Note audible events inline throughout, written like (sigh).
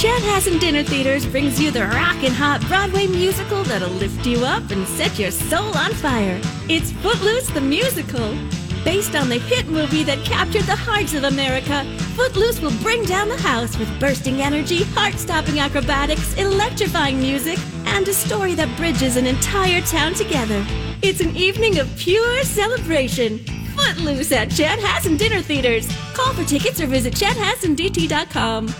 Chanhassen Dinner Theaters brings you the rockin' hot Broadway musical that'll lift you up and set your soul on fire. It's Footloose the Musical. Based on the hit movie that captured the hearts of America, Footloose will bring down the house with bursting energy, heart stopping acrobatics, electrifying music, and a story that bridges an entire town together. It's an evening of pure celebration. Footloose at Chanhassen Dinner Theaters. Call for tickets or visit chanhassendt.com.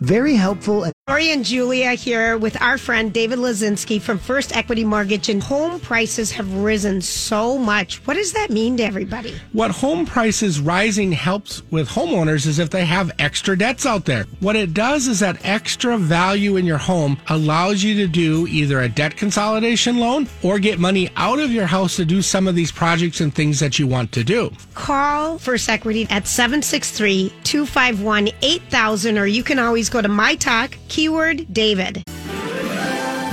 Very helpful. Lori and Julia here with our friend David Lazinski from First Equity Mortgage, and home prices have risen so much. What does that mean to everybody? What home prices rising helps with homeowners is if they have extra debts out there. What it does is that extra value in your home allows you to do either a debt consolidation loan or get money out of your house to do some of these projects and things that you want to do. Call First Equity at 763 251 8000, or you can always go to My Talk, keyword David.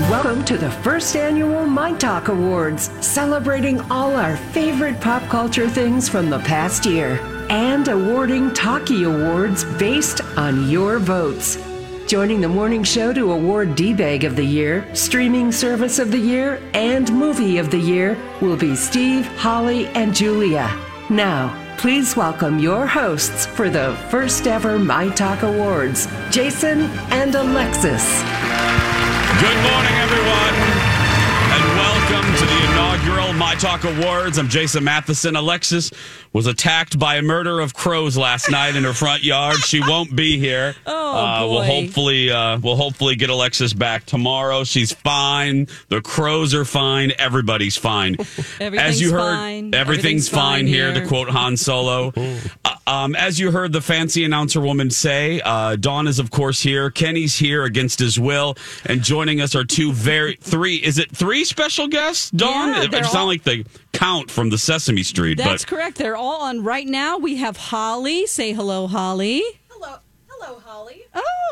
Welcome to the first annual My Talk Awards, celebrating all our favorite pop culture things from the past year and awarding Talkie Awards based on your votes. Joining the morning show to award D-Bag of the Year, Streaming Service of the Year, and Movie of the Year will be Steve, Holly, and Julia. Now, please welcome your hosts for the first ever My Talk Awards, Jason and Alexis. Good morning, everyone, inaugural My Talk Awards. I'm Jason Matheson. Alexis was attacked by a murder of crows last (laughs) night in her front yard. She won't be here. (laughs) Oh, uh, We'll hopefully uh, we'll hopefully get Alexis back tomorrow. She's fine. The crows are fine. Everybody's fine. (laughs) As you heard, fine. everything's, Everything's fine, fine here. To quote Han Solo. Uh, um, as you heard the fancy announcer woman say, uh, Dawn is of course here. Kenny's here against his will, and joining us are two very three. Is it three special guests? Dawn, Yeah, it, they're sound all- like the count from the Sesame Street, That's but correct. They're all on right now. We have Holly. Say hello, Holly. Hello, hello, Holly.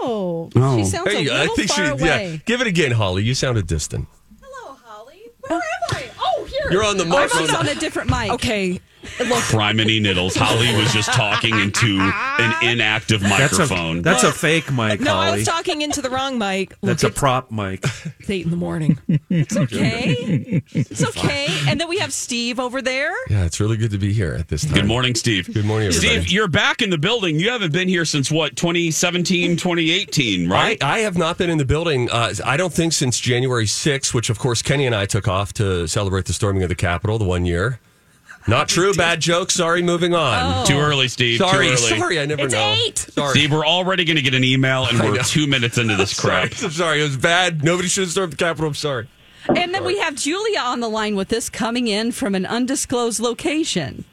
Oh, Oh. she sounds Hey, a I little think far she. away. Yeah, give it again, Holly. You sounded distant. Hello, Holly. Where am I? Oh, here. You're on the microphone. she's on a different mic. Okay. Criminy Niddles. Holly was just talking into an inactive That's microphone. a that's a fake mic, No, I was talking into the wrong mic. That's a prop mic. it's eight in the morning. It's okay. It's okay. And then we have Steve over there. Yeah, it's really good to be here at this time. Good morning, Steve. Good morning, everybody. Steve, you're back in the building. You haven't been here since what, 2017, 2018, right? I, I have not been in the building. Uh, I don't think since January 6th, which of course Kenny and I took off to celebrate the storming of the Capitol the one year. Not true. Bad joke. Sorry. Moving on. Oh. Too early, Steve. Sorry. Too early. Sorry. I never It's know. eight. Sorry. Steve, we're already going to get an email, and we're two minutes into this (laughs) Sorry. crap. I'm sorry. It was bad. Nobody should have stormed the Capitol. I'm sorry. And then we have Julia on the line with us coming in from an undisclosed location.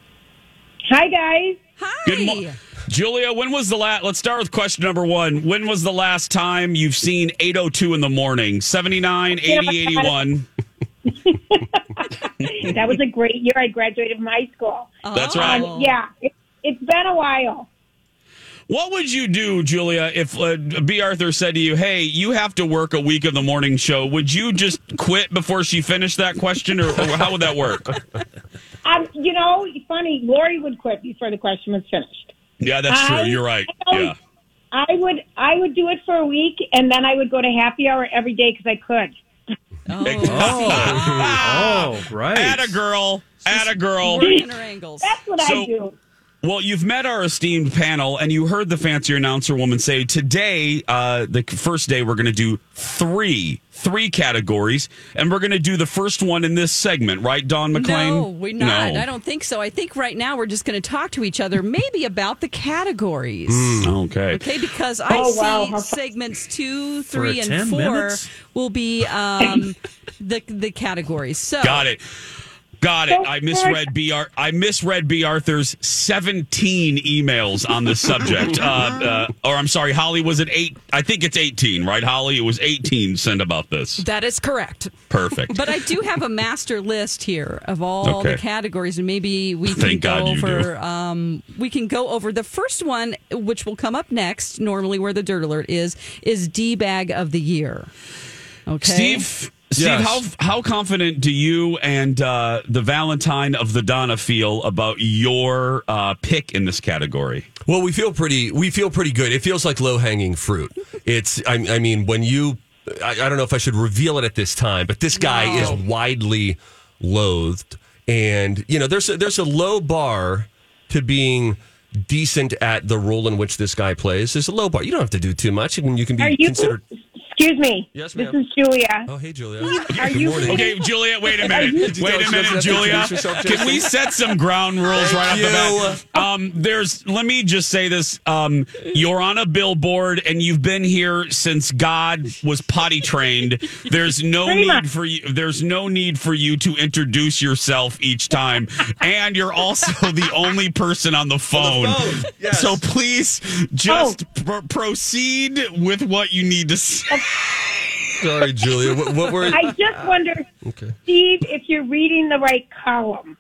Hi, guys. Hi. Good mo- Julia, when was the last? Let's start with question number one. When was the last time you've seen 802 in the morning? 79, 80, 81. (laughs) That was a great year. I graduated from high school. That's right. Um, yeah, it, it's been a while. What would you do, Julia, if uh, B. Arthur said to you, "Hey, you have to work a week of the morning show"? Would you just quit before she finished that question, or, or how would that work? (laughs) Um, you know, funny, Lori would quit before the question was finished. Yeah, that's true. I- You're right. I Yeah. I would, I would do it for a week, and then I would go to happy hour every day because I could. Oh, oh, (laughs) right. At a girl. At a girl. Her angles. That's what So- I do. Well, you've met our esteemed panel, and you heard the fancy announcer woman say today, uh, the first day, we're going to do three, three categories, and we're going to do the first one in this segment, right, Don McLean? No, we're not. No. I don't think so. I think right now we're just going to talk to each other, maybe about the categories. Mm, okay. Okay, because I Oh, see wow. Segments two, three, and four minutes? will be um, the the categories. So Got it. Got it. So I misread B. Ar- I misread B. Arthur's seventeen emails on this subject. (laughs) Uh, uh, or I'm sorry, Holly. Was it eight? I think it's eighteen, right, Holly? It was eighteen sent about this. That is correct. Perfect. But I do have a master list here of all Okay. the categories, and maybe we can Thank go over. Um, we can go over the first one, which will come up next. Normally, where the dirt alert is is d bag of the year. Okay, Steve, Steve, Yes. how how confident do you and uh, the Valentine of the Donna feel about your uh, pick in this category? Well, we feel pretty. We feel pretty good. It feels like low hanging fruit. It's. I, I mean, when you. I, I don't know if I should reveal it at this time, but this guy is widely loathed, and you know, there's a, there's a low bar to being decent at the role in which this guy plays. There's a low bar. You don't have to do too much, and you can be Are you? considered. Excuse me. Yes, ma'am. This is Julia. Oh, hey, Julia. Are Good you? morning. Okay, Julia, wait a minute. Wait a minute, Julia. Can we set some ground rules right off the bat? Um, there's. Let me just say this. Um, you're on a billboard, and you've been here since God was potty trained. There's no Pretty need much. for you. There's no need for you to introduce yourself each time, and you're also (laughs) the only person on the phone. phone, yes. So please, just pr- proceed with what you need to say. Sorry, Julia. What, what were? I just wonder, Okay. Steve, if you're reading the right column.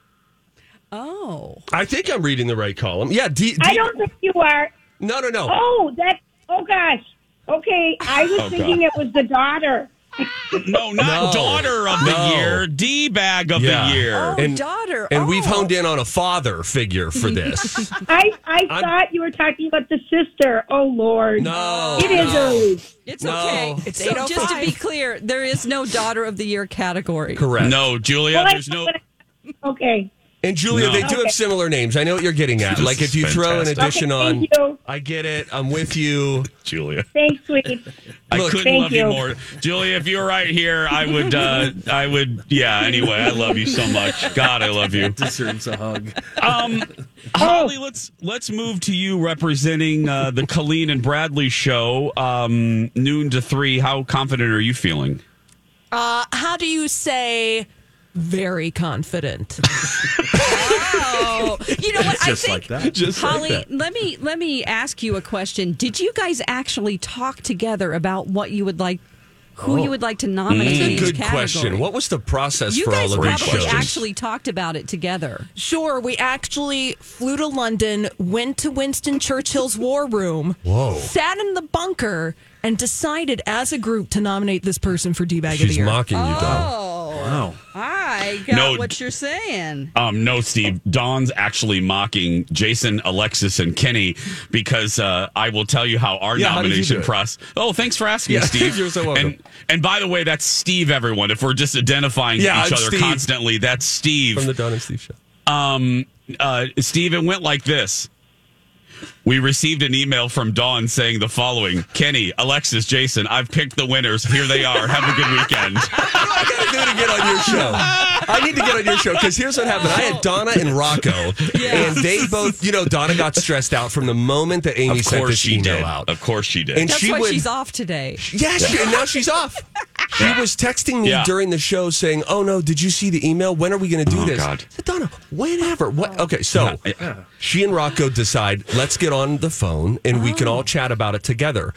Oh, I think I'm reading the right column. Yeah. D, D, I don't think you are. No, no, no. Oh, that. Oh gosh. Okay, I was Oh, thinking God. it was the daughter. (laughs) No, not No. daughter of the No. year, D bag of Yeah. the year. oh, And- daughter. And we've oh. honed in on a father figure for (laughs) this. I I I'm- thought you were talking about the sister. Oh Lord. No, It is no. early. It's No. okay. It's so just to be oh clear, there is no daughter of the year category. Correct. No, Julia, Well, I- there's no. Okay. And Julia, No. they do Okay. have similar names. I know what you're getting at. This like if is you throw an addition Okay, on, you. I get it. I'm with you. (laughs) Julia. Thanks, sweetie. I Look, couldn't thank love you. you. more. Julia, if you were right here, I would uh I would yeah, anyway, I love you so much. God, I love you. Deserves a hug. Um (laughs) Holly, let's let's move to you representing uh, the Colleen and Bradley show, um, noon to three. How confident are you feeling? Uh, how do you say very confident? (laughs) Oh, you know what? I think like that. Just like Holly, that. let me let me ask you a question. Did you guys actually talk together about what you would like, who you oh. would like to nominate? That's in a good category? question. What was the process You for all of these probably actually talked about it together. Sure, we actually flew to London, went to Winston Churchill's war room, Whoa. sat in the bunker, and decided as a group to nominate this person for D bag of the Year. She's year. mocking you, Don. Oh, Wow. I got No. what you're saying. Um, no, Steve. Dawn's actually mocking Jason, Alexis, and Kenny because uh, I will tell you how our Yeah, how did you nomination do it? process. Oh, thanks for asking, Yeah, (laughs) Steve. you're so welcome. And and by the way, that's Steve. Everyone, if we're just identifying Yeah, each I'm other Steve. constantly, that's Steve. From the Don and Steve show. um, uh, Steve, it went like this. We received an email from Dawn saying the following Kenny, Alexis, Jason, I've picked the winners. Here they are. Have a good weekend. (laughs) I gotta do to get on your show. I need to get on your show because here's what happened. I had Donna and Rocco, and they both, you know, Donna got stressed out from the moment that Amy Of sent course this she email did. out. Of course she did. And That's she why would, she's off today. Yeah, she, and now she's off. She was texting me Yeah. during the show saying, "Oh no, did you see the email? When are we going to do Oh, this?" God. I said, Donna, whenever. What? Okay, so she and Rocco decide, let's get on the phone and we can Oh. all chat about it together.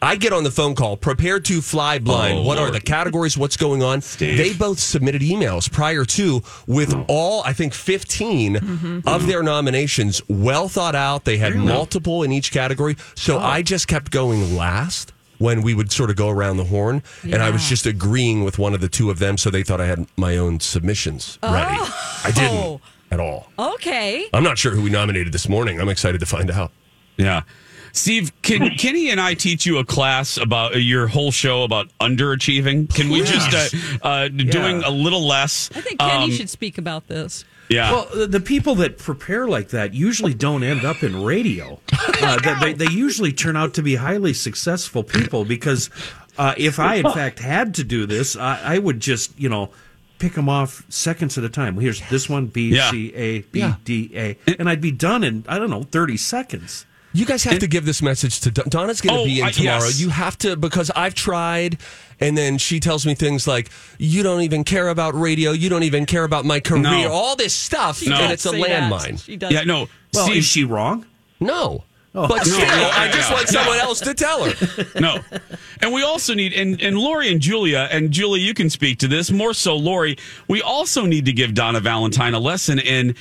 I get on the phone call, prepared to fly blind. Oh, what are the categories? What's going on? Steve. They both submitted emails prior to with Oh. all, I think, 15 Mm-hmm. of their nominations well thought out. They had multiple in each category. So Oh. I just kept going last when we would sort of go around the horn. And I was just agreeing with one of the two of them. So they thought I had my own submissions ready. Oh. I didn't oh. at all. Okay. I'm not sure who we nominated this morning. I'm excited to find out. Yeah. Steve, can Kenny and I teach you a class about uh, your whole show about underachieving? Can we just uh, uh, doing a little less? I think Kenny um, should speak about this. Yeah. Well, the- the people that prepare like that usually don't end up in radio. (laughs) Uh, they, they, they usually turn out to be highly successful people because uh, if I, in fact, had to do this, I, I would just, you know, pick them off seconds at a time. Here's this one, B, Yeah. C, A, B, Yeah. D, A, and I'd be done in, I don't know, 30 seconds. You guys have to give this message to Don- Donna's going to Oh, be in I- tomorrow. yes. You have to because I've tried, and then she tells me things like, "You don't even care about radio. You don't even care about my career. No. All this stuff, No. and it's a landmine." She does. Yeah, no. Well, see, is she wrong? No, Oh. but No, still, yeah, I just yeah. want someone else to tell her. (laughs) no. And we also need, and, and Lori and Julia, and Julia, you can speak to this more so, Lori. We also need to give Donna Valentine a lesson in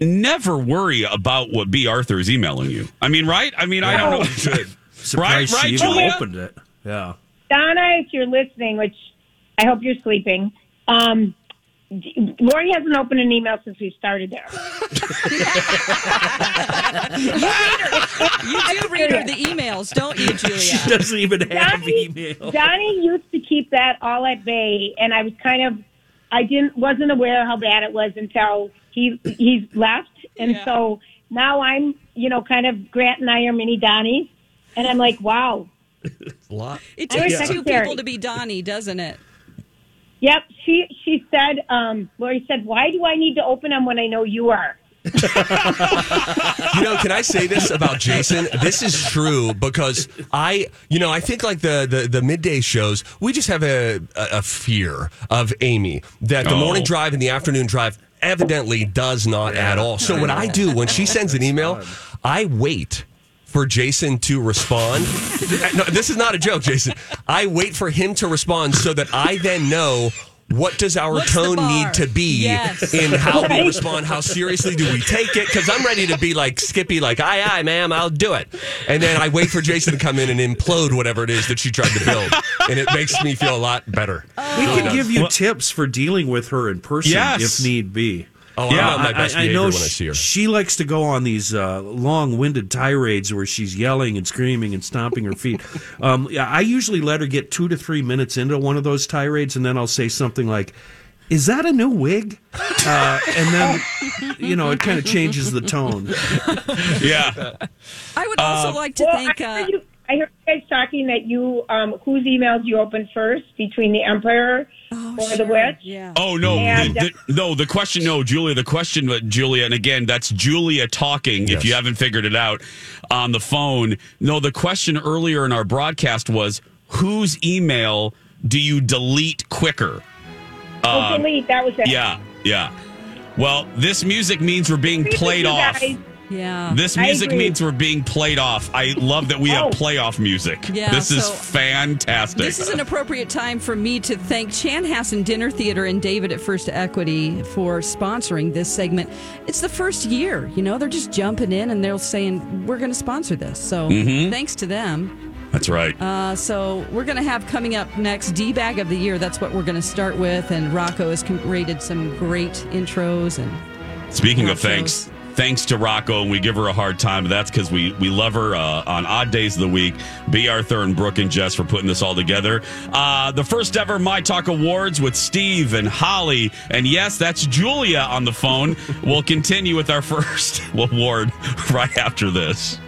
never worry about what B. Arthur is emailing you. I mean, right? I mean, I don't know. (laughs) Surprised Right, she right, even Julia? opened it. Yeah. Donna, if you're listening, which I hope you're sleeping, um, Lori hasn't opened an email since we started there. You read her. You do read her the emails, don't you, Julia? She doesn't even have Johnny, email. Johnny used to keep that all at bay, and I was kind of, I didn't, wasn't aware how bad it was until he he's left, and Yeah. so now I'm, you know, kind of Grant and I are mini Donnies, and I'm like, wow, it's A lot. It I was takes two people to be Donnie, doesn't it? yep. She she said, um, Lori said, why do I need to open them when I know you are? (laughs) You know, can I say this about Jason? This is true because I, you know, I think like the the, the midday shows, we just have a, a, fear of Amy that the Oh. morning drive and the afternoon drive evidently does not at all. So what I do when she (laughs) sends an email, I wait for Jason to respond. (laughs) no, this is not a joke, Jason. I wait for him to respond so that I then know what does our What's tone need to be Yes. in how we (laughs) respond? How seriously do we take it? Because I'm ready to be like Skippy, like aye aye, ma'am, I'll do it. And then I wait for Jason to come in and implode whatever it is that she tried to build, and it makes me feel a lot better. We can give you Well- tips for dealing with her in person Yes. if need be. Oh, Yeah, I'm my best I, I know when I she, see her. she likes to go on these uh, long-winded tirades where she's yelling and screaming and stomping her feet. (laughs) Um, yeah, I usually let her get two to three minutes into one of those tirades, and then I'll say something like, "Is that a new wig?" Uh, and then, you know, it kind of changes the tone. (laughs) Yeah. I would also like to Well, thank. I Uh, heard, you, I heard you guys talking that you, um, whose emails you opened first between the Emperor or the Witch. yeah. Oh no, And- the, the- no. The question, no, Julia. The question, uh, Julia, and again, that's Julia talking. If you haven't figured it out on the phone, no. The question earlier in our broadcast was, whose email do you delete quicker? Oh, delete. That was it. Um, Yeah, yeah. Well, this music means we're being Agree played off. guys. Yeah. This music means we're being played off. I love that we have Oh. playoff music. Yeah, this is so- fantastic. This is an appropriate time for me to thank Chanhassen Dinner Theater and David at First Equity for sponsoring this segment. It's the first year, you know, they're just jumping in and they're saying, we're going to sponsor this. So Mm-hmm. thanks to them. That's right. Uh, so we're going to have coming up next D Bag of the Year. That's what we're going to start with. And Rocco has created some great intros. And Speaking of Nachos. thanks, thanks to Rocco, and we give her a hard time. But that's because we we love her uh, on odd days of the week. B. Arthur and Brooke and Jess for putting this all together. Uh, the first ever My Talk Awards with Steve and Holly, and yes, that's Julia on the phone. we'll continue with our (laughs) first award right after this.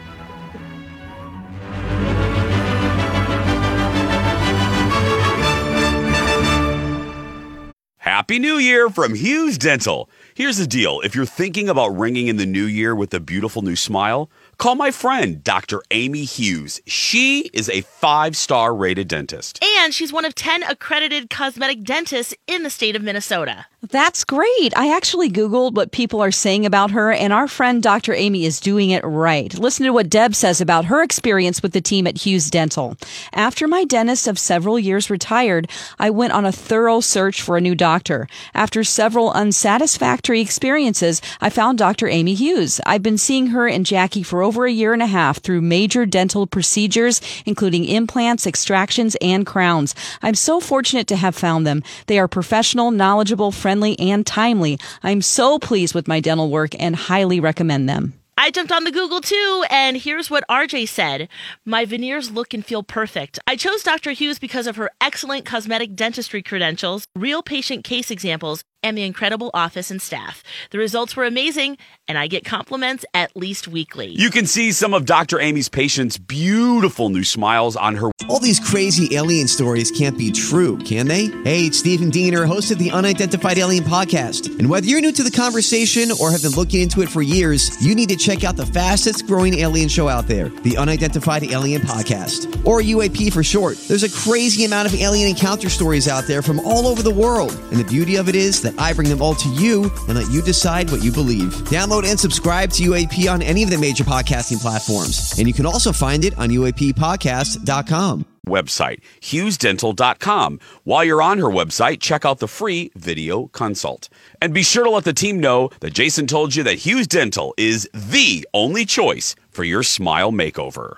Happy New Year from Hughes Dental. Here's the deal if you're thinking about ringing in the new year with a beautiful new smile, call my friend, Dr. Amy Hughes. She is a five star rated dentist. And she's one of 10 accredited cosmetic dentists in the state of Minnesota. That's great. I actually Googled what people are saying about her, and our friend Dr. Amy is doing it right. Listen to what Deb says about her experience with the team at Hughes Dental. After my dentist of several years retired, I went on a thorough search for a new doctor. After several unsatisfactory experiences, I found Dr. Amy Hughes. I've been seeing her and Jackie for over a year and a half through major dental procedures, including implants, extractions, and crowns. I'm so fortunate to have found them. They are professional, knowledgeable, friendly, and timely. I'm so pleased with my dental work and highly recommend them. I jumped on the Google too, and here's what RJ said My veneers look and feel perfect. I chose Dr. Hughes because of her excellent cosmetic dentistry credentials, real patient case examples, and the incredible office and staff. The results were amazing, and I get compliments at least weekly. You can see some of Dr. Amy's patients' beautiful new smiles on her. All these crazy alien stories can't be true, can they? Hey, it's Stephen Diener, host of the Unidentified Alien Podcast. And whether you're new to the conversation or have been looking into it for years, you need to check out the fastest growing alien show out there, the Unidentified Alien Podcast, or UAP for short. There's a crazy amount of alien encounter stories out there from all over the world. And the beauty of it is that I bring them all to you and let you decide what you believe. Download and subscribe to UAP on any of the major podcasting platforms. And you can also find it on UAPpodcast.com. website, hughesdental.com. While you're on her website, check out the free video consult. And be sure to let the team know that Jason told you that Hughes Dental is the only choice for your smile makeover.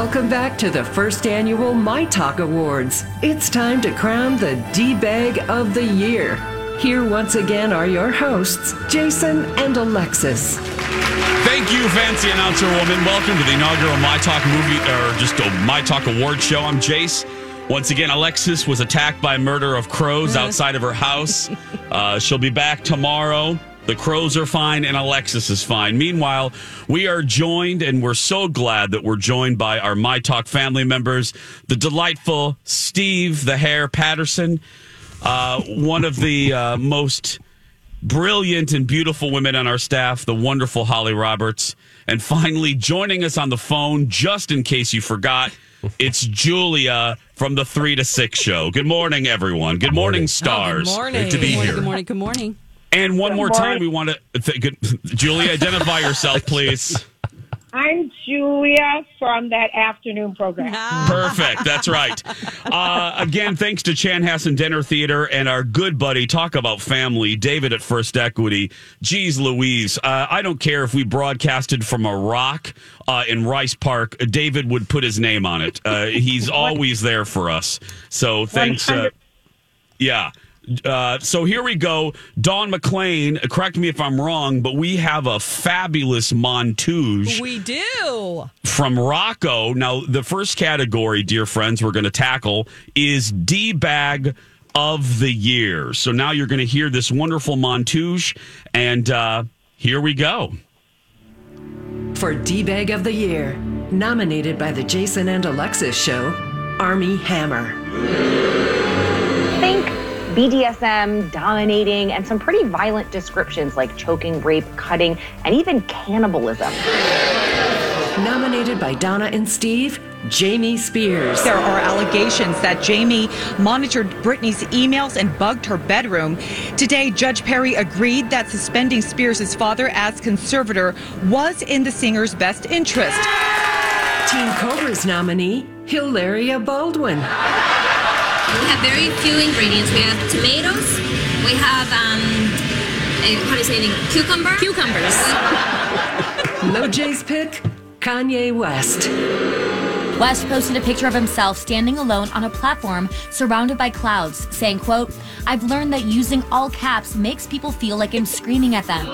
Welcome back to the first annual My Talk Awards. It's time to crown the D Bag of the Year. Here once again are your hosts, Jason and Alexis. Thank you, fancy announcer woman. Welcome to the inaugural My Talk movie, or just a My Talk award show. I'm Jace. Once again, Alexis was attacked by a murder of crows outside of her house. (laughs) Uh, she'll be back tomorrow. The crows are fine and Alexis is fine. Meanwhile, we are joined and we're so glad that we're joined by our My Talk family members, the delightful Steve the Hair Patterson, uh, one of the uh, most brilliant and beautiful women on our staff, the wonderful Holly Roberts. And finally, joining us on the phone, just in case you forgot, it's Julia from the three to six show. Good morning, everyone. Good morning, stars. Good morning. to good morning, Good morning. Good morning. And one Good more morning. time, we want to, th- good, (laughs) Julia, identify yourself, please. (laughs) I'm Julia from that afternoon program. Perfect. That's right. Uh, again, thanks to Chanhassen Dinner Theater and our good buddy, talk about family, David at First Equity. Geez Louise, uh, I don't care if we broadcasted from a rock uh, in Rice Park, David would put his name on it. Uh, he's (laughs) always there for us. So thanks. Uh, yeah. Uh, so here we go. Don McLean, correct me if I'm wrong, but we have a fabulous Montage We do. from Rocco. Now, the first category, dear friends, we're going to tackle is D bag of the year. So now you're going to hear this wonderful montage, and uh, here we go. For D Bag of the Year, nominated by the Jason and Alexis Show, Armie Hammer. think BDSM, dominating, and some pretty violent descriptions like choking, rape, cutting, and even cannibalism. Nominated by Donna and Steve, Jamie Spears. There are allegations that Jamie monitored Britney's emails and bugged her bedroom. Today, Judge Penny agreed that suspending Spears' father as conservator was in the singer's best interest. Team Cobra's nominee, Hilaria Baldwin. We have very few ingredients. We have tomatoes. We have um, a, how do you say it? Cucumber. Cucumbers. (laughs) Low J's pick, Kanye West. West posted a picture of himself standing alone on a platform surrounded by clouds, saying, quote, I've learned that using all caps makes people feel like I'm screaming at them.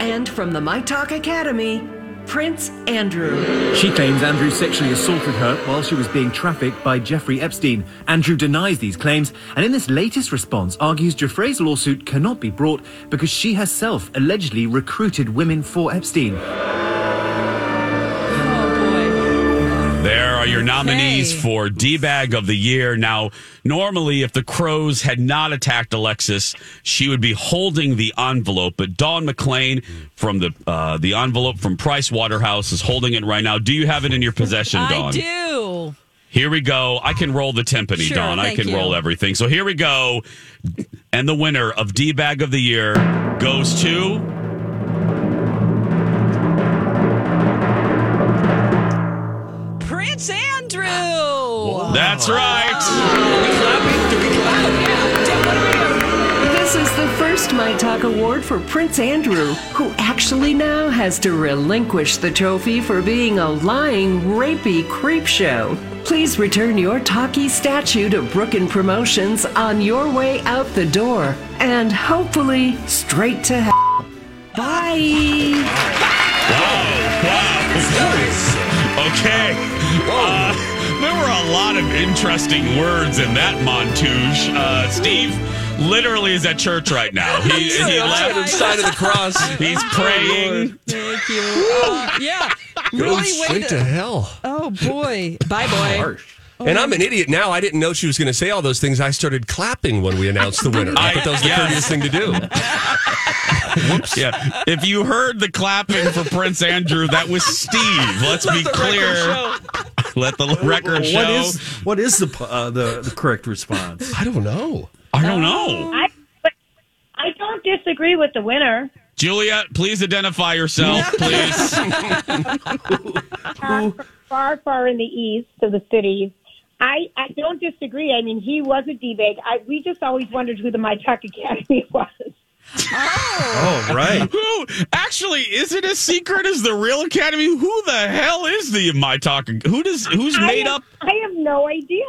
And from the My Talk Academy, Prince Andrew. She claims Andrew sexually assaulted her while she was being trafficked by Jeffrey Epstein. Andrew denies these claims, and in this latest response argues Giuffre's lawsuit cannot be brought because she herself allegedly recruited women for Epstein. Are your nominees for D Bag of the Year. Now, normally, if the Crows had not attacked Alexis, she would be holding the envelope. But Dawn McLean from the uh, the envelope from Price Waterhouse is holding it right now. Do you have it in your possession, Dawn? I do. Here we go. I can roll the timpani, Sure, Dawn. I can you. roll everything. So here we go. And the winner of D Bag of the Year goes to. That's right. This is the first My Talk award for Prince Andrew, who actually now has to relinquish the trophy for being a lying, rapey creep show. Please return your talkie statue to Brookin Promotions on your way out the door, and hopefully straight to hell. Bye. (laughs) Okay. Uh, there were a lot of interesting words in that montage. Uh, Steve, literally is at church right now. He, he left side of the cross. (laughs) He's praying. Thank you. Uh, yeah. Really way straight to hell. Oh boy. Bye boy. And I'm an idiot now. I didn't know she was going to say all those things. I started clapping when we announced the winner. (laughs) I thought that was the Yes. courteous thing to do. (laughs) Whoops. Yeah. If you heard the clapping for Prince Andrew, that was Steve. Let's be clear. Let the record show. What is what is the uh, the, the correct response? I don't know. I don't know. I, but I don't disagree with the winner. Julia, please identify yourself, (laughs) please. Uh, far, far in the east of the city. I, I don't disagree. I mean, he was a D-bag. I, we just always wondered who the My Talk Academy (laughs) was. Oh, right. (laughs) Who actually is it as secret as the real Academy? Who the hell is the My Talk? Who does who's I made have- up? I have no idea.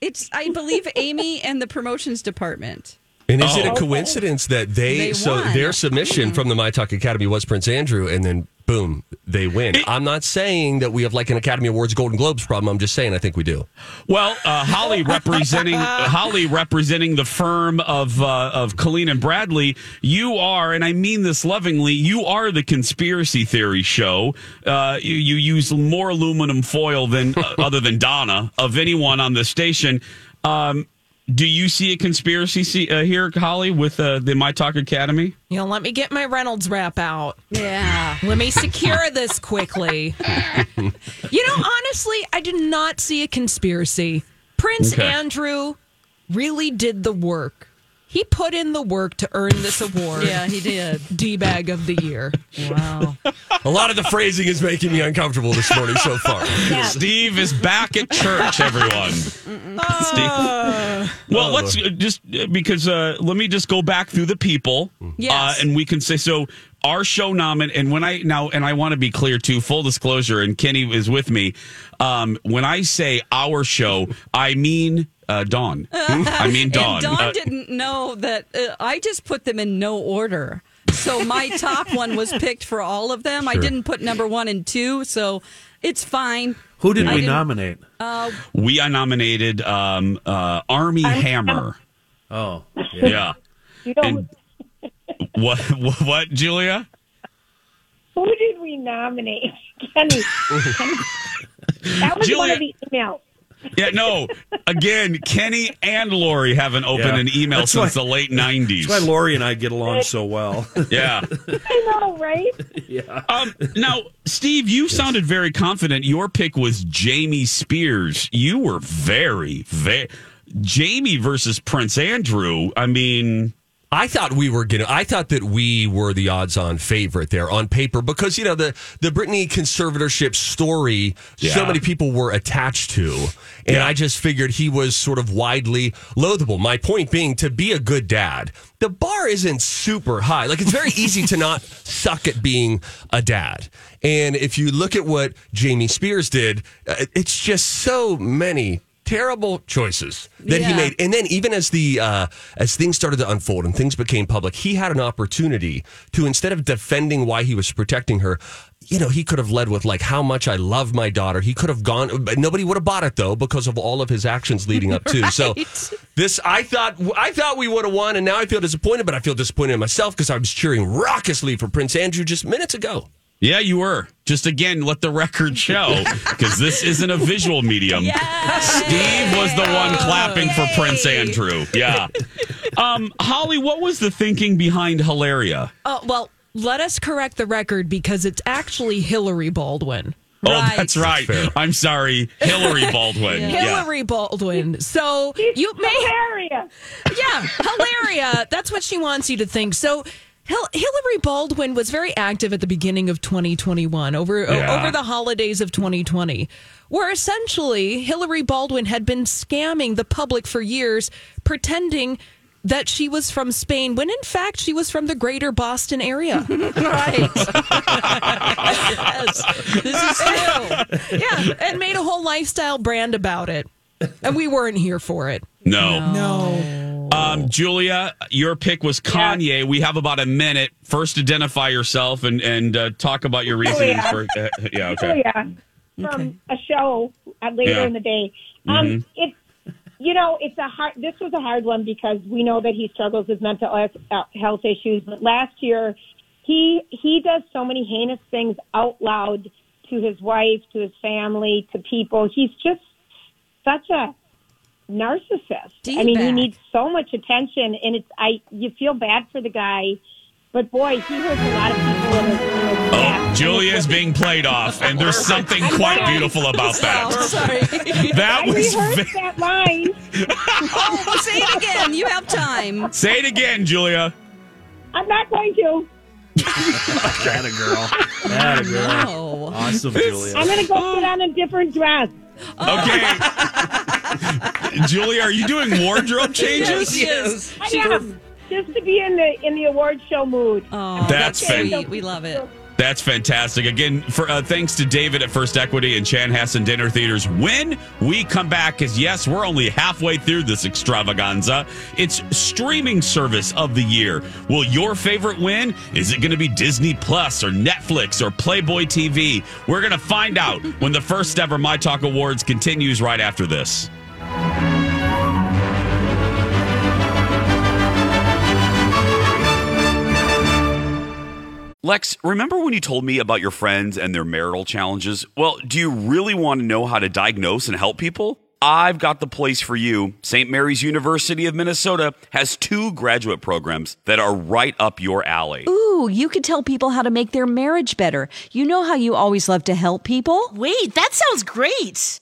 It's I believe Amy and the promotions department. And is it Oh. a coincidence that they, They so won. their submission mm-hmm. from the My Talk Academy was Prince Andrew, and then boom, they win. I'm not saying that we have like an Academy Awards Golden Globes problem. I'm just saying I think we do. Well, uh, Holly (laughs) representing Holly representing the firm of uh, of Colleen and Bradley. You are, and I mean this lovingly. You are the conspiracy theory show. Uh, you, you use more aluminum foil than uh, other than Donna of anyone on the station. Um, do you see a conspiracy see, uh, here, Holly, with uh, the My Talk Academy? You know, let me get my Reynolds wrap out. Yeah. Let me secure this quickly. (laughs) you know, honestly, I did not see a conspiracy. Prince Okay. Andrew really did the work. He put in the work to earn this award. Yeah, he did. D bag of the year. Wow. A lot of the phrasing is making me uncomfortable this morning so far. (laughs) Steve is back at church, everyone. Steve. Well, let's uh, just uh, because uh, let me just go back through the people, Yes. uh, and we can say so. Our show nomin and when I now and I want to be clear too. Full disclosure, and Kenny is with me. Um, when I say our show, I mean uh, Dawn. (laughs) I mean Dawn. And Dawn Uh, didn't know that uh, I just put them in no order. So my (laughs) top one was picked for all of them. I didn't put number one and two, so it's fine. Who did I we nominate? Uh, we nominated um, uh, Armie Hammer. Oh, (laughs) Yeah. You know, And what, what? What? Julia? who did we nominate? Kenny. Kenny. That was one of the emails. Yeah, no. Again, Kenny and Lori haven't opened Yeah. an email That's since why- the late '90s. That's why Lori and I get along so well. (laughs) yeah. I know, right? (laughs) yeah. Um, now, Steve, you sounded very confident. Your pick was Jamie Spears. You were very, very Jamie versus Prince Andrew. I mean, I thought we were gonna. I thought that we were the odds-on favorite there on paper because you know the the Britney conservatorship story. So many people were attached to, and I just figured he was sort of widely loathable. My point being, to be a good dad, the bar isn't super high. Like it's very easy to not (laughs) suck at being a dad. And if you look at what Jamie Spears did, uh, it's just so many terrible choices that he made. And then even as the uh, as things started to unfold and things became public he had an opportunity to instead of defending why he was protecting her you know he could have led with like how much i love my daughter. He could have gone but nobody would have bought it though because of all of his actions leading up (laughs) to. So this i thought i thought we would have won and now i feel disappointed but i feel disappointed in myself because i was cheering raucously for prince andrew just minutes ago. Yeah, you were. Just again, let the record show because this isn't a visual medium. Steve was the one clapping for Prince Andrew. Yeah. Um, Holly, what was the thinking behind Hilaria? Uh, well, let us correct the record because it's actually Hillary Baldwin. Oh, that's right. I'm sorry, Hillary (laughs) Baldwin. Yeah. Hillary Baldwin. So you may Hilarious. (laughs) Yeah, Hilaria. That's what she wants you to think. So Hil- Hillary Baldwin was very active at the beginning of 2021 over Yeah. over the holidays of 2020, where essentially Hillary Baldwin had been scamming the public for years, pretending that she was from Spain when in fact she was from the greater Boston area. (laughs) right. yes, this is true. yeah, and made a whole lifestyle brand about it. And we weren't here for it. No. No. Um, Julia, your pick was Kanye. We have about a minute. First, identify yourself and and uh, talk about your reasons Julia. for. Uh, yeah, Oh okay. yeah, from a show uh, later Yeah. in the day. Um, Mhm. It's you know, it's a hard. This was a hard one because we know that he struggles with mental health- uh, health issues. But last year, he he does so many heinous things out loud to his wife, to his family, to people. He's just such a narcissist. I mean, he needs so much attention, and it's I. You feel bad for the guy, but boy, he hurts a lot of people in his, in his oh, past. Julia is being played off, and there's (laughs) something quite beautiful about (laughs) that. sorry. That I was. rehearsed that line. (laughs) oh, say it again. You have time. Say it again, Julia. I'm not going to. That a girl. That a girl. No. Awesome, Julia. I'm going to go put on a different dress. Oh. Okay. (laughs) Julia, are you doing wardrobe changes? Yes, I am just to be in the in the award show mood. Oh, That's fan- sweet. We love it. That's fantastic. Again, for uh, thanks to David at First Equity and Chan Chanhassen Dinner Theaters. When we come back, because yes, we're only halfway through this extravaganza. It's streaming service of the year. Will your favorite win? Is it going to be Disney Plus or Netflix or Playboy TV? We're going to find out when the first ever My Talk Awards continues right after this. Lex, remember when you told me about your friends and their marital challenges? Well, do you really want to know how to diagnose and help people? I've got the place for you. St. Mary's University of Minnesota has two graduate programs that are right up your alley. Ooh, you could tell people how to make their marriage better. You know how you always love to help people. Wait, that sounds great.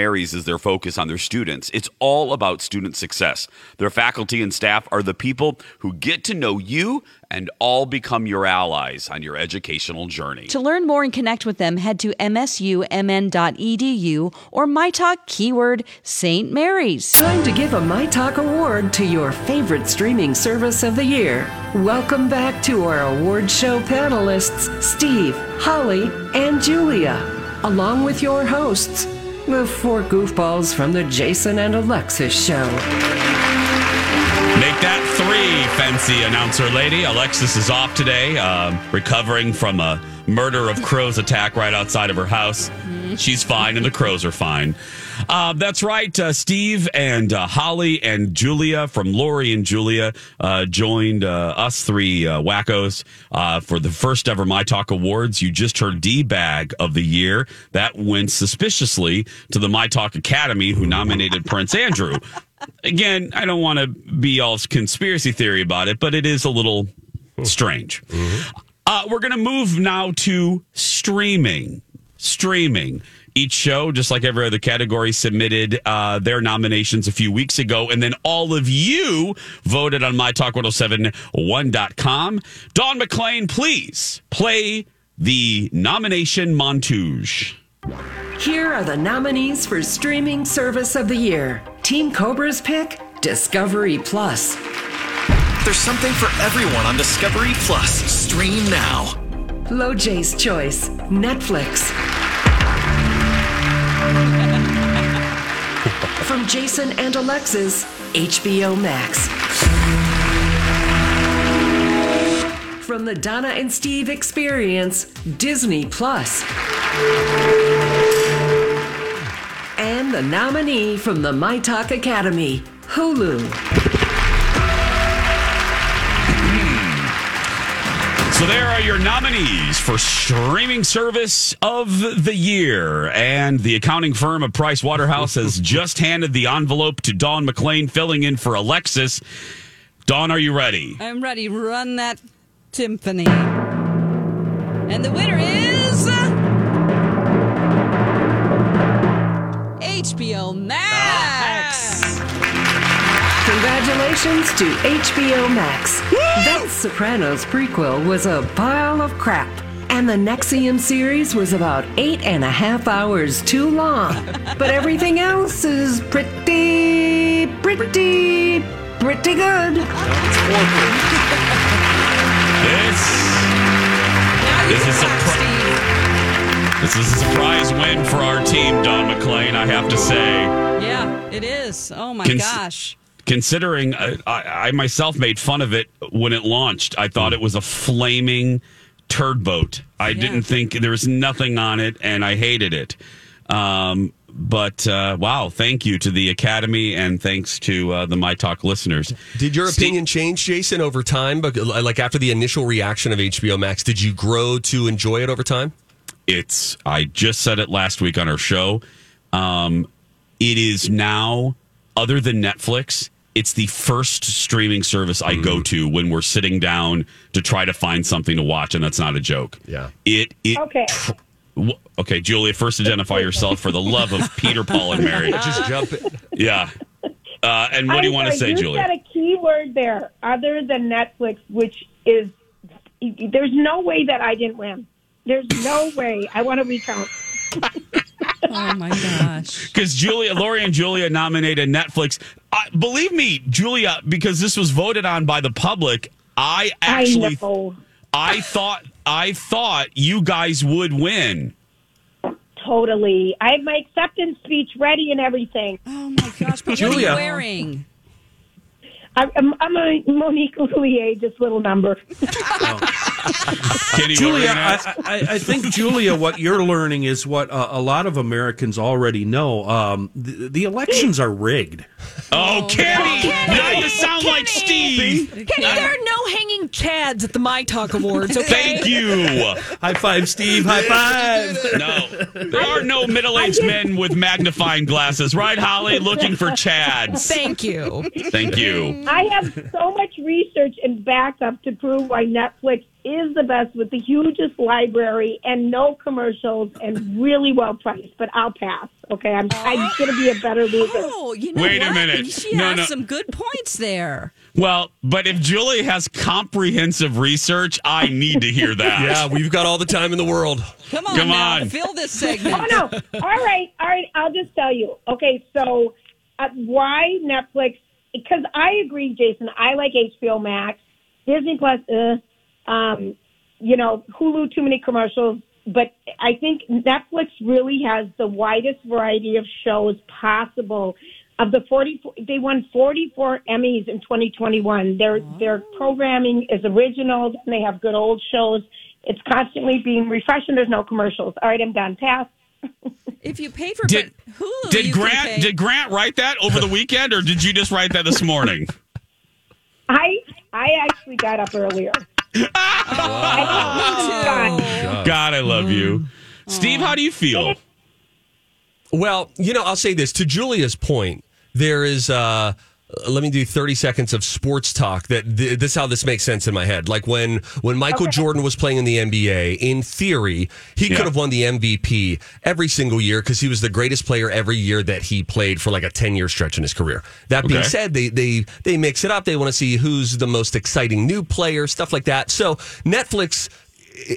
Mary's is their focus on their students. It's all about student success. Their faculty and staff are the people who get to know you and all become your allies on your educational journey. To learn more and connect with them, head to msumn.edu or mytalk keyword St. Mary's. Time to give a My Talk award to your favorite streaming service of the year. Welcome back to our award show panelists, Steve, Holly, and Julia, along with your hosts, the four goofballs from the Jason and Alexis show. Make that three, fancy announcer lady. Alexis is off today, um, recovering from a murder of crows attack right outside of her house. She's fine, and the crows are fine. Uh, that's right. Uh, Steve and uh, Holly and Julia from Lori and Julia uh, joined uh, us three uh, wackos uh, for the first ever My Talk Awards. You just heard D Bag of the Year. That went suspiciously to the My Talk Academy, who nominated Prince Andrew. Again, I don't want to be all conspiracy theory about it, but it is a little strange. Uh, we're going to move now to streaming. Streaming. Each show, just like every other category, submitted uh, their nominations a few weeks ago, and then all of you voted on mytalk1071.com. Don McClain, please play the nomination montage. Here are the nominees for Streaming Service of the Year. Team Cobra's pick Discovery Plus. There's something for everyone on Discovery Plus. Stream now. Low J's Choice Netflix. (laughs) From Jason and Alexis, HBO Max. From the Donna and Steve Experience, Disney Plus. And the nominee from the My Talk Academy, Hulu. So there are your nominees for streaming service of the year. And the accounting firm of Price Waterhouse has (laughs) just handed the envelope to Dawn McLean, filling in for Alexis. Dawn, are you ready? I'm ready. Run that symphony. And the winner is uh, HBO Max. Congratulations to HBO Max. That Sopranos prequel was a pile of crap. And the NXIVM series was about eight and a half hours too long. (laughs) But everything else is pretty, pretty, pretty good. This, this is a pri- this is a surprise win for our team, Don McClain. I have to say. Yeah, it is. Oh my Cons- gosh. Considering uh, I, I myself made fun of it when it launched, I thought it was a flaming turd boat. I didn't think there was nothing on it, and I hated it. Um, but uh, wow, thank you to the Academy, and thanks to uh, the My Talk listeners. Did your Steve- opinion change, Jason, over time? But like after the initial reaction of HBO Max, did you grow to enjoy it over time? It's. I just said it last week on our show. Um, it is now, other than Netflix, it's the first streaming service I go to when we're sitting down to try to find something to watch, and that's not a joke. Yeah. It. it Okay. tr- w- okay, Julia. First, identify (laughs) yourself for the love of Peter, Paul, and Mary. (laughs) Just jump it. Yeah. Uh, and what do you want to sorry, say, you Julia? said a key word there, other than Netflix, which is there's no way that I didn't win. There's no way. I want to recount. (laughs) Oh my gosh. (laughs) Because Julia, Lori, and Julia nominated Netflix. Uh, believe me, Julia, because this was voted on by the public. I actually, I. I thought, I thought you guys would win. Totally. I have my acceptance speech ready and everything. Oh my gosh. But what are you wearing? I'm, I'm, I'm a Monique Lhuillier, just little number. Kenny, what were you Julia, I. I, I think Julia, what you're learning is what uh, a lot of Americans already know. Um, the, the elections are rigged. Oh, Kenny! Now you sound like Steve. Kenny, there are no hanging chads at the My Talk Awards, okay? Thank you. High five, Steve. High five. No, there are no middle-aged men with magnifying glasses, right, Holly? Looking for Chads. Thank you. Thank you. I have so much research and backup to prove why Netflix is the best with the hugest library and no commercials and really well priced. But I'll pass. Okay, I'm, I'm oh. going to be a better loser. Oh, you know Wait a minute. She No, has no. some good points there. Well, but if Julie has comprehensive research, I need to hear that. (laughs) Yeah, we've got all the time in the world. Come on, Come now, on. fill this segment. Oh no! All right, all right. I'll just tell you. Okay, so uh, why Netflix? Because I agree, Jason. I like HBO Max, Disney Plus. Uh, um, you know, Hulu. Too many commercials. But I think Netflix really has the widest variety of shows possible. Of the forty, they won forty-four Emmys in 2021. Their their programming is original, and they have good old shows. It's constantly being refreshed, and there's no commercials. All right, I'm done. Pass. (laughs) If you pay for Did- Hulu, Did you Grant did Grant write that over the weekend, or did you just write that this morning? (laughs) I I actually got up earlier. (laughs) I, God, I love you, Steve. How do you feel? Well, you know, I'll say this to Julia's point. There is, uh, let me do 30 seconds of sports talk that th- this is how this makes sense in my head. Like when, when Michael Jordan was playing in the NBA, in theory, he Yeah. could have won the MVP every single year because he was the greatest player every year that he played for like a 10 year stretch in his career. That being Okay. said, they, they, they mix it up. They want to see who's the most exciting new player, stuff like that. So Netflix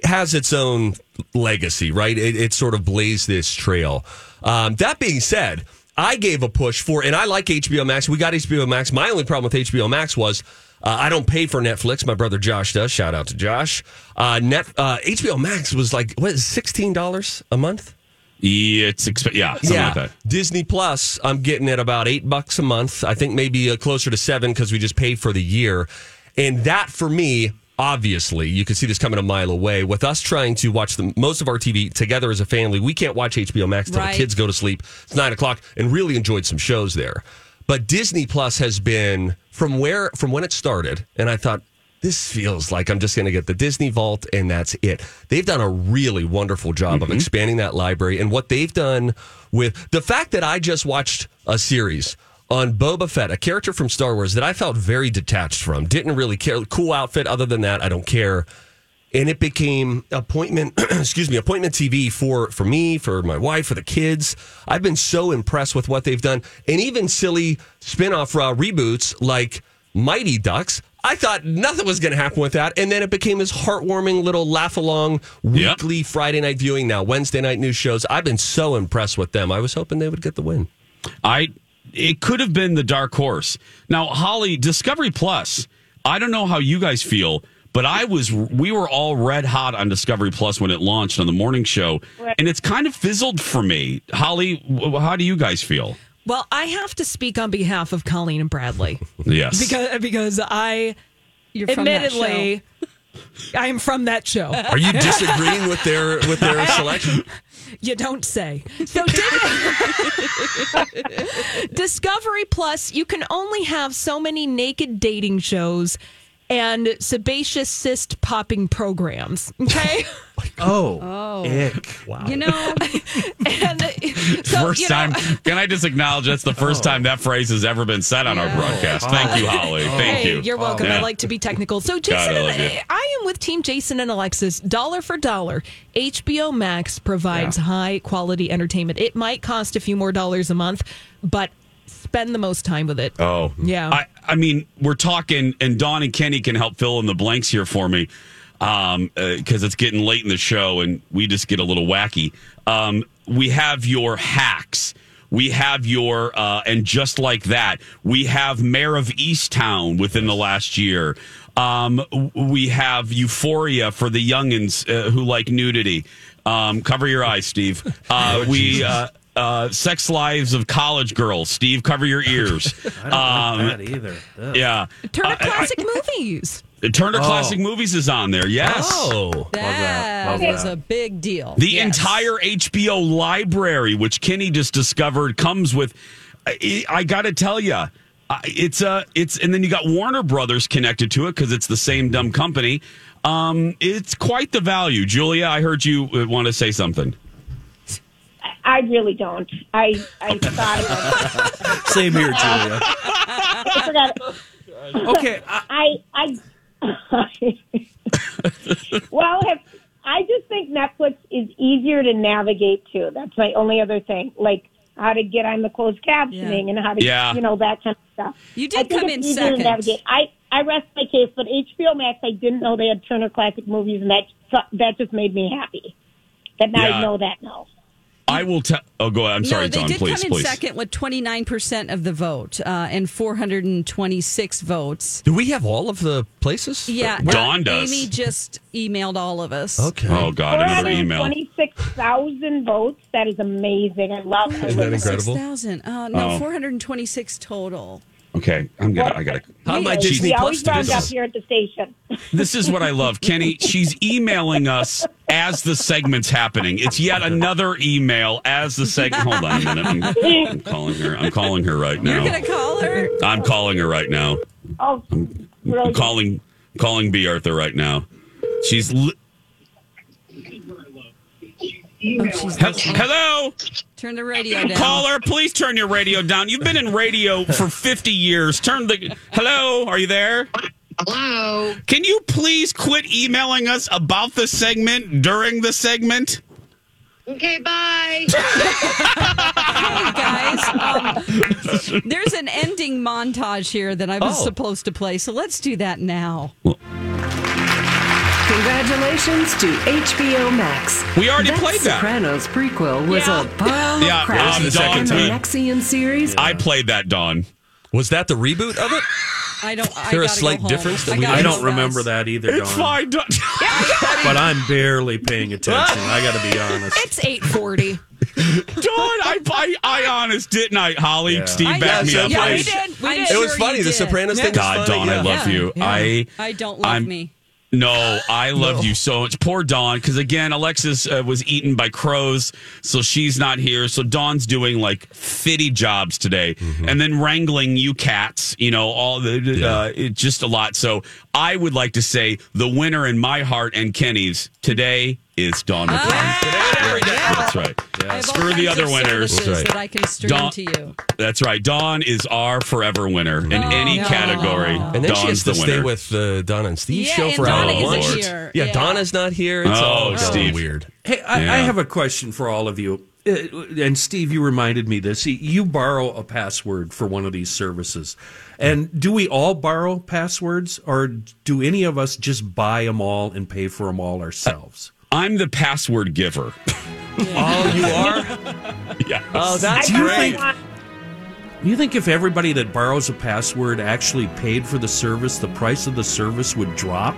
has its own legacy, right? It, it sort of blazed this trail. Um, that being said, I gave a push for, and I like HBO Max. We got HBO Max. My only problem with HBO Max was uh, I don't pay for Netflix. My brother Josh does. Shout out to Josh. Uh, Net uh, HBO Max was like what is sixteen dollars a month? Yeah, it's exp- yeah, something like that. Disney Plus, I'm getting at about eight bucks a month. I think maybe uh, closer to seven because we just paid for the year. And that for me, obviously, you can see this coming a mile away. With us trying to watch the, most of our TV together as a family, we can't watch HBO Max till Right. the kids go to sleep. It's nine o'clock, and really enjoyed some shows there. But Disney Plus has been from where from when it started, and I thought this feels like I'm just going to get the Disney Vault and that's it. They've done a really wonderful job of mm-hmm. expanding that library and what they've done with the fact that I just watched a series on Boba Fett, a character from Star Wars that I felt very detached from. Didn't really care. Cool outfit. Other than that, I don't care. And it became appointment, (clears throat) excuse me, appointment TV for for me, for my wife, for the kids. I've been so impressed with what they've done, and even silly spin-off uh, reboots like Mighty Ducks. I thought nothing was going to happen with that, and then it became this heartwarming little laugh along weekly Friday night viewing. Now Wednesday night news shows. I've been so impressed with them. I was hoping they would get the win. I it could have been the dark horse. Now, Holly, Discovery Plus. I don't know how you guys feel, but I was we were all red hot on Discovery Plus when it launched on the morning show, and it's kind of fizzled for me. Holly, how do you guys feel? Well, I have to speak on behalf of Colleen and Bradley. Yes. Because because I You're from that admittedly I am from that show. Are you disagreeing with their with their selection? (laughs) You don't say. So (laughs) Discovery Plus, you can only have so many naked dating shows and sebaceous cyst popping programs. Okay. (laughs) Oh, Oh. ick. Wow. You know, (laughs) and so, first you know- time. (laughs) Can I just acknowledge that's the first oh. time that phrase has ever been said on our broadcast? Oh, Thank you, Holly. Oh. Thank hey, you. You're welcome. Yeah. I like to be technical. So, God, Jason, I and. I am with Team Jason and Alexis. Dollar for dollar, HBO Max provides high quality entertainment. It might cost a few more dollars a month, but spend the most time with it. Oh, Yeah. I, I mean, we're talking, and Don and Kenny can help fill in the blanks here for me because it's getting late in the show and we just get a little wacky. Um, we have your hacks. We have your, uh, and just like that, we have Mare of Easttown within the last year. Um, we have Euphoria for the youngins uh, who like nudity. Um, cover your eyes, Steve. Uh, we, uh, uh, Sex Lives of College Girls. Steve, cover your ears. (laughs) I don't like that either. Ugh. Yeah. Turner I- I- Classic Movies. Turner Oh. Classic Movies is on there. Yes. Oh, that Love is a big deal. The Yes. entire HBO library, which Kenny just discovered, comes with. I, I got to tell you, it's a it's, and then you got Warner Brothers connected to it because it's the same dumb company. Um, it's quite the value. Julia, I heard you uh, want to say something. I really don't. I I (laughs) thought about it. Same here, Julia. I forgot. Okay, I I. I (laughs) well, have, I just think Netflix is easier to navigate to. That's my only other thing. Like how to get on the closed captioning and how to, Yeah. you know, that kind of stuff. You did I think come it's in easier second. To navigate. I I rest my case, but HBO Max, I didn't know they had Turner Classic Movies, and that that just made me happy. That now Yeah. I know that now. I will tell. Oh, go ahead. I'm sorry, no, they Dawn. did Please, come in please. second with 29% of the vote uh, and 426 votes. do we have all of the places? Yeah, Where- Dawn uh, does. Amy just emailed all of us. Okay. Oh God, another email. Twenty-six thousand votes. That is amazing. I love it. Isn't that incredible? 6,000. Uh, no, Oh. 426 total. Okay, I'm gonna. I gotta. How my we, Disney we Plus always round up here at the station. (laughs) This is what I love, Kenny. She's emailing us as the segment's happening. It's yet another email as the segment. (laughs) Hold on a minute. I'm, I'm calling her. I'm calling her right now. You're going to call her? I'm calling her right now. Oh, I'm really? calling calling B Arthur right now. She's. Li- Oh, He- Hello, Turn the radio down. caller. Please turn your radio down. You've been in radio for (laughs) 50 years. Turn the. Hello, are you there? Hello. Can you please quit emailing us about the segment during the segment? Okay, bye. (laughs) Hey, guys. Um, there's an ending montage here that I was Oh. supposed to play, so let's do that now. Congratulations to HBO Max. We already played that. Sopranos prequel was Yeah. a pile Yeah, of crap. um, Dawn, and the uh, NXIVM series. I played that, Dawn. Was that the reboot of it? I don't. I there a slight difference that I we I don't remember fast. that either, It's Dawn. fine. Dawn. (laughs) But I'm barely paying attention. I got to be honest. It's 840. Dawn, I, I, I honest, didn't I, Holly? Yeah. Steve, I back me up. Yeah, we did. We did. It was Sure funny. The did. Sopranos thing. God, funny, Dawn, I love you. I I don't love I'm- me. No, I (laughs) love you so much. Poor Dawn, because again, Alexis uh, was eaten by crows, so she's not here. So Dawn's doing like fitty jobs today, and then wrangling you cats. You know, all the uh, it, just a lot. So I would like to say the winner in my heart and Kenny's today is Dawn McClain. Today and every day. That's right. I have all Screw the other of winners. services that I can stream Dawn- to you. That's right. Dawn is our forever winner in any no. category. And then she has to the stay winner. with uh, Donna and Steve's Yeah, show and for Donna hour isn't one. here. Yeah, Yeah. Donna's not here. It's Oh, all, it's all Steve. weird. Hey, I, Yeah. I have a question for all of you. Uh, and Steve, you reminded me this. You borrow a password for one of these services. And do we all borrow passwords or do any of us just buy them all and pay for them all ourselves? I'm the password giver. Oh, you are? (laughs) yeah. Oh, that's Do you great. think Do you think if everybody that borrows a password actually paid for the service, the price of the service would drop?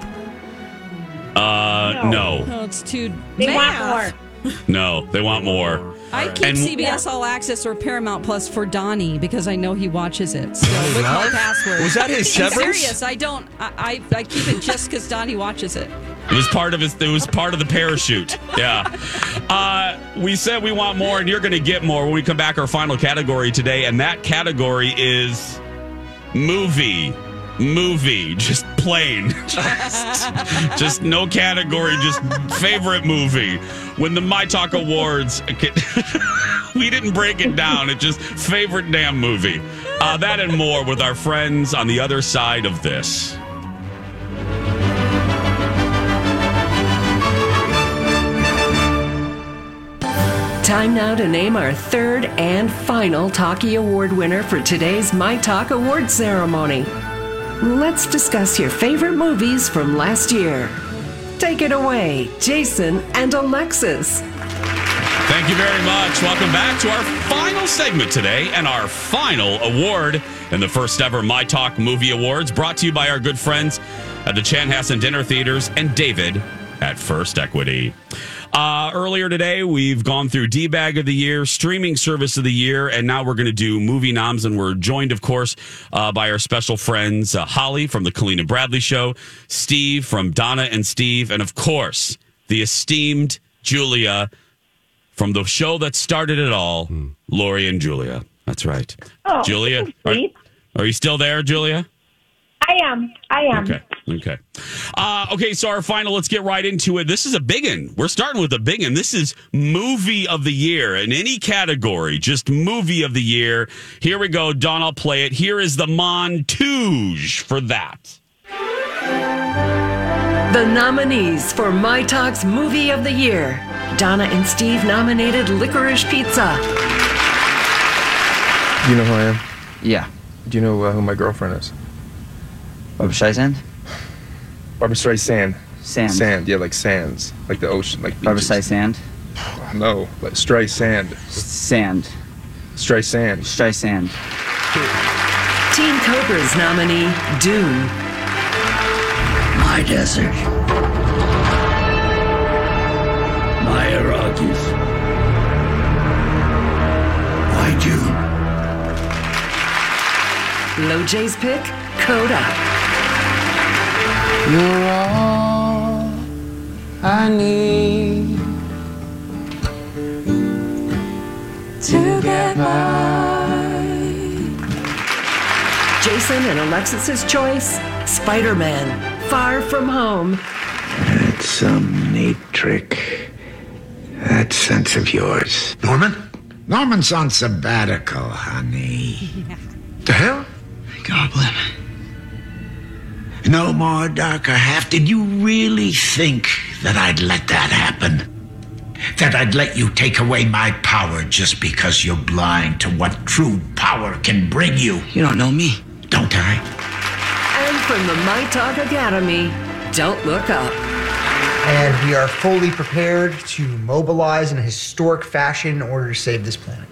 Uh, no. No, it's too. They math. want more. No, they want more. I keep And- CBS All Access or Paramount Plus for Donnie because I know he watches it. So with my password. Was that his I'm serious. I don't. I I, I keep it just because Donnie watches it. It was part of his. It was part of the parachute. Yeah. Uh, we said we want more, and you're going to get more when we come back. Our final category today, and that category is movie. Movie, just plain, just, just no category, just favorite movie. When the My Talk Awards, (laughs) we didn't break it down. It just favorite damn movie. Uh, that and more with our friends on the other side of this. Time now to name our third and final Talkie Award winner for today's My Talk Award ceremony. Let's discuss your favorite movies from last year. Take it away, Jason and Alexis. Thank you very much. Welcome back to our final segment today and our final award in the first ever My Talk Movie Awards, brought to you by our good friends at the Chanhassen Dinner Theaters and David at First Equity. Uh, earlier today, we've gone through D Bag of the Year, Streaming Service of the Year, and now we're going to do Movie Noms. And we're joined, of course, uh, by our special friends uh, Holly from the Colleen and Bradley Show, Steve from Donna and Steve, and of course, the esteemed Julia from the show that started it all, Lori and Julia. That's right. Oh, Julia, are, are you still there, Julia? I am. I am. Okay. Okay. Uh, okay. So our final. Let's get right into it. This is a big one. We're starting with a big one. This is movie of the year in any category. Just movie of the year. Here we go. Don, I'll play it. Here is the montage for that. The nominees for My Talk's Movie of the Year. Donna and Steve nominated Licorice Pizza. Do you know who I am? Yeah. Do you know uh, who my girlfriend is? Barbra Streisand? Barbra Streisand. Sand. Sand, yeah, like sands. Like the ocean, like Barbara beaches. Streisand? (sighs) No, like Streisand. Sand. Streisand. Streisand. Team Cobra's nominee, Dune. My desert. My Arrakis. Why Dune? Low J's pick, Coda. You're all I need to get by. Jason and Alexis's choice, Spider Man, Far From Home. That's some neat trick. That sense of yours. Norman? Norman's on sabbatical, honey. The hell? Goblin. No more darker half. Did you really think that I'd let that happen? That I'd let you take away my power just because you're blind to what true power can bring you? You don't know me, don't I? And from the My Talk Academy, Don't Look Up. And we are fully prepared to mobilize in a historic fashion in order to save this planet.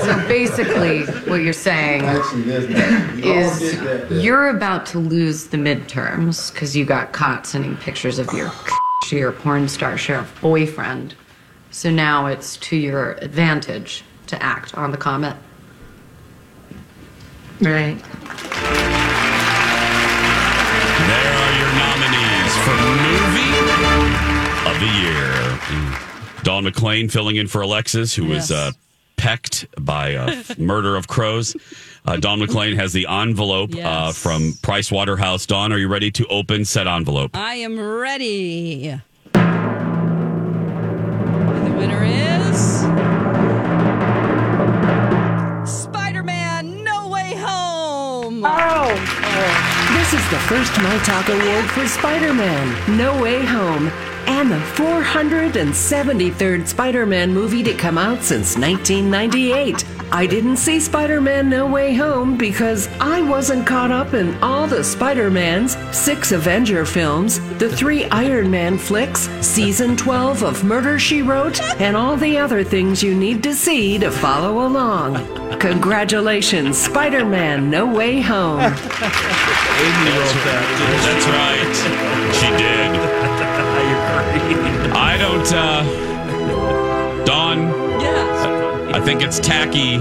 So basically, what you're saying is you're about to lose the midterms because you got caught sending pictures of your (laughs) to your porn star sheriff boyfriend. So now it's to your advantage to act on the comment. Right. There are your nominees for movie of the year. Mm. Dawn McClain filling in for Alexis, who was Yes. uh, pecked by a (laughs) murder of crows. Uh, Dawn McClain has the envelope uh, from Price Waterhouse. Dawn, are you ready to open said envelope? I am ready. And the winner is Spider Man No Way Home. Oh. This is the first My Talk Award for Spider Man No Way Home. And the 473rd Spider Man movie to come out since 1998. I didn't see Spider Man No Way Home because I wasn't caught up in all the Spider Mans, six Avenger films, the three Iron Man flicks, season 12 of Murder She Wrote, and all the other things you need to see to follow along. Congratulations, Spider Man No Way Home. (laughs) That's right. She did. I don't, uh, Dawn. Yes. I think it's tacky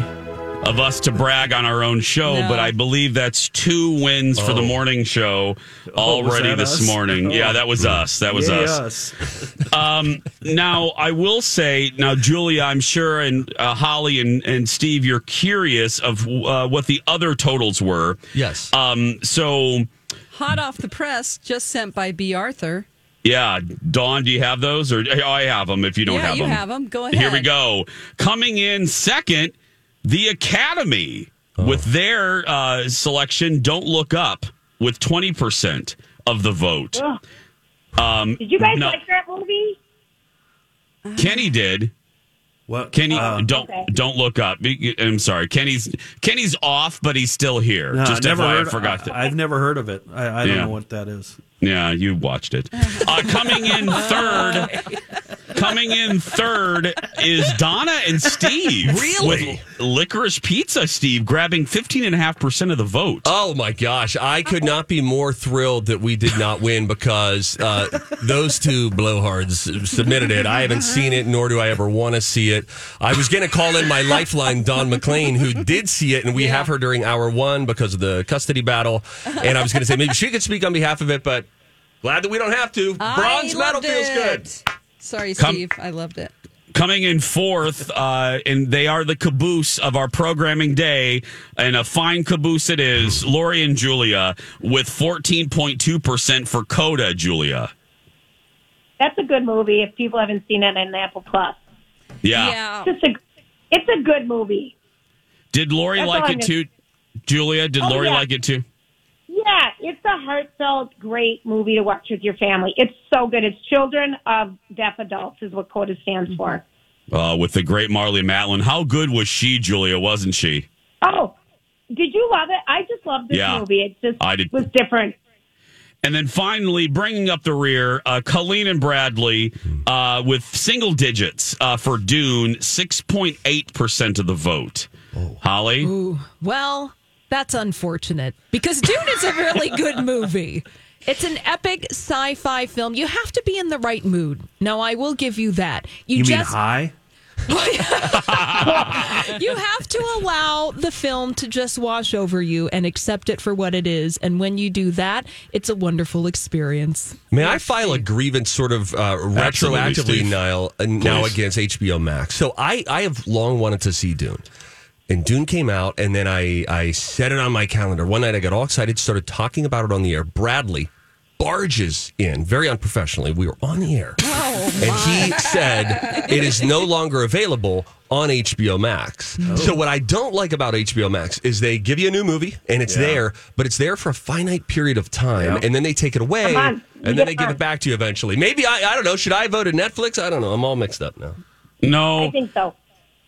of us to brag on our own show, No. but I believe that's two wins for the Oh. morning show Oh, already that this us? morning. Yeah, Oh. that was us. That was Yay, us. us. (laughs) Um, now, I will say, now, Julia, I'm sure, and uh, Holly and, and Steve, you're curious of uh, what the other totals were. Yes. Um, so, Hot off the press, just sent by B. Arthur. Yeah, Dawn, do you have those? Or oh, I have them if you don't have them. Yeah, have you them. have 'em. Go ahead. Here we go. Coming in second, the Academy with their uh, selection, Don't Look Up, with 20% of the vote. Um, Did you guys no- like that movie? Kenny did. What? Kenny, Uh, don't Okay. don't look up. I'm sorry, Kenny's Kenny's off, but he's still here. No, Just never heard, I forgot to. I, have never heard of it. I, I don't Yeah. know what that is. Yeah, you watched it. Uh, coming in (laughs) third, coming in third is Donna and Steve. Really? With licorice pizza, Steve, grabbing 15.5% of the vote. Oh my gosh, I could not be more thrilled that we did not win because uh, those two blowhards submitted it. I haven't seen it, nor do I ever want to see it. I was going to call in my lifeline, Dawn McClain, who did see it, and we have her during hour one because of the custody battle. And I was going to say maybe she could speak on behalf of it, but glad that we don't have to. Bronze medal loved feels good. It. Sorry, Come- Steve. I loved it. Coming in fourth, uh, and they are the caboose of our programming day, and a fine caboose it is. Lori and Julia with 14.2% for Coda, Julia. That's a good movie. If people haven't seen it on Apple Plus, Yeah. it's just a it's a good movie. Did Lori That's like I'm it too? Julia, did Oh, Lori yeah. like it too? Yeah, it's a heartfelt, great movie to watch with your family. It's so good. It's Children of Deaf Adults is what CODA stands for. Uh, with the great Marlee Matlin. How good was she, Julia, wasn't she? Oh, did you love it? I just love this Yeah, movie. It just I did. was different. And then finally, bringing up the rear, uh, Colleen and Bradley uh, with single digits uh, for Dune, 6.8% of the vote. Holly? Ooh, well, that's unfortunate because Dune is a really good movie. It's an epic sci-fi film. You have to be in the right mood. No, I will give you that. You, You, mean high? (laughs) you have to allow the film to just wash over you and accept it for what it is. And when you do that, it's a wonderful experience. May I file a grievance sort of uh, Absolutely, retroactively Steve. now, uh, now against HBO Max? So I, I have long wanted to see Dune. And Dune came out, and then I, I set it on my calendar. One night I got all excited, started talking about it on the air. Bradley barges in very unprofessionally. We were on the air. Oh, and he said it is no longer available on HBO Max. Oh. So what I don't like about HBO Max is they give you a new movie and it's Yeah. there, but it's there for a finite period of time, Yeah. and then they take it away, and then they give it back to you eventually. Maybe I, I don't know. Should I vote at Netflix? I don't know. I'm all mixed up now. No, I think so.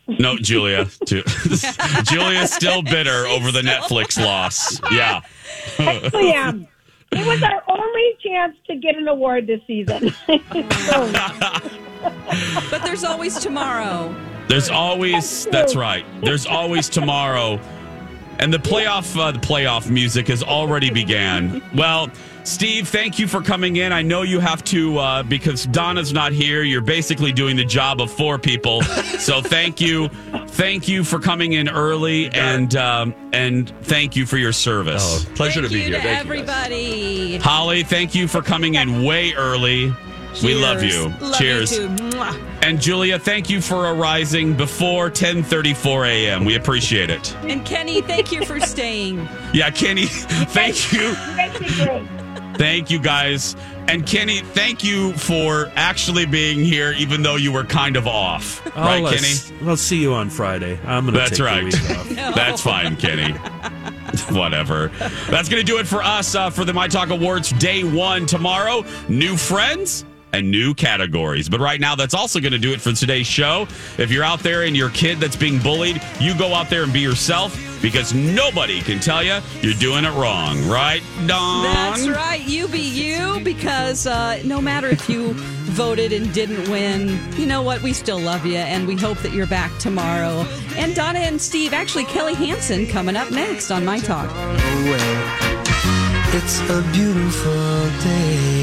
No, Julia. Ju- (laughs) Julia's still bitter over the Netflix (laughs) loss. Yeah. Actually, am. It was our only chance to get an award this season. (laughs) So, But there's always tomorrow. There's always that's right. There's always tomorrow, and the playoff uh, the playoff music has already began. Well, Steve, thank you for coming in. I know you have to uh, because Donna's not here. You're basically doing the job of four people. (laughs) So thank you, thank you for coming in early, and um, and thank you for your service. Oh, pleasure Thank to be you here. to Thank you. everybody. Holly, thank you for coming in way early. We love you. Love Cheers. You too. Mwah. And Julia, thank you for arising before 10:34 a.m. We appreciate it. And Kenny, thank you for staying. (laughs) Yeah, Kenny, (laughs) thank you. you guys did great. Thank you guys. And Kenny, thank you for actually being here even though you were kind of off. Oh, right, let's, Kenny? We'll see you on Friday. I'm going to That's take right. the week off. (laughs) That's fine, Kenny. Whatever. That's going to do it for us uh, for the My Talk Awards day one tomorrow. New friends, and new categories. But right now, that's also going to do it for today's show. If you're out there and your kid that's being bullied, you go out there and be yourself because nobody can tell you you're doing it wrong, right, Dawn? That's right. You be you because uh, no matter if you (laughs) voted and didn't win, you know what? We still love you and we hope that you're back tomorrow. And Donna and Steve, actually, Kelly Hansen coming up next on My Talk. It's a beautiful day.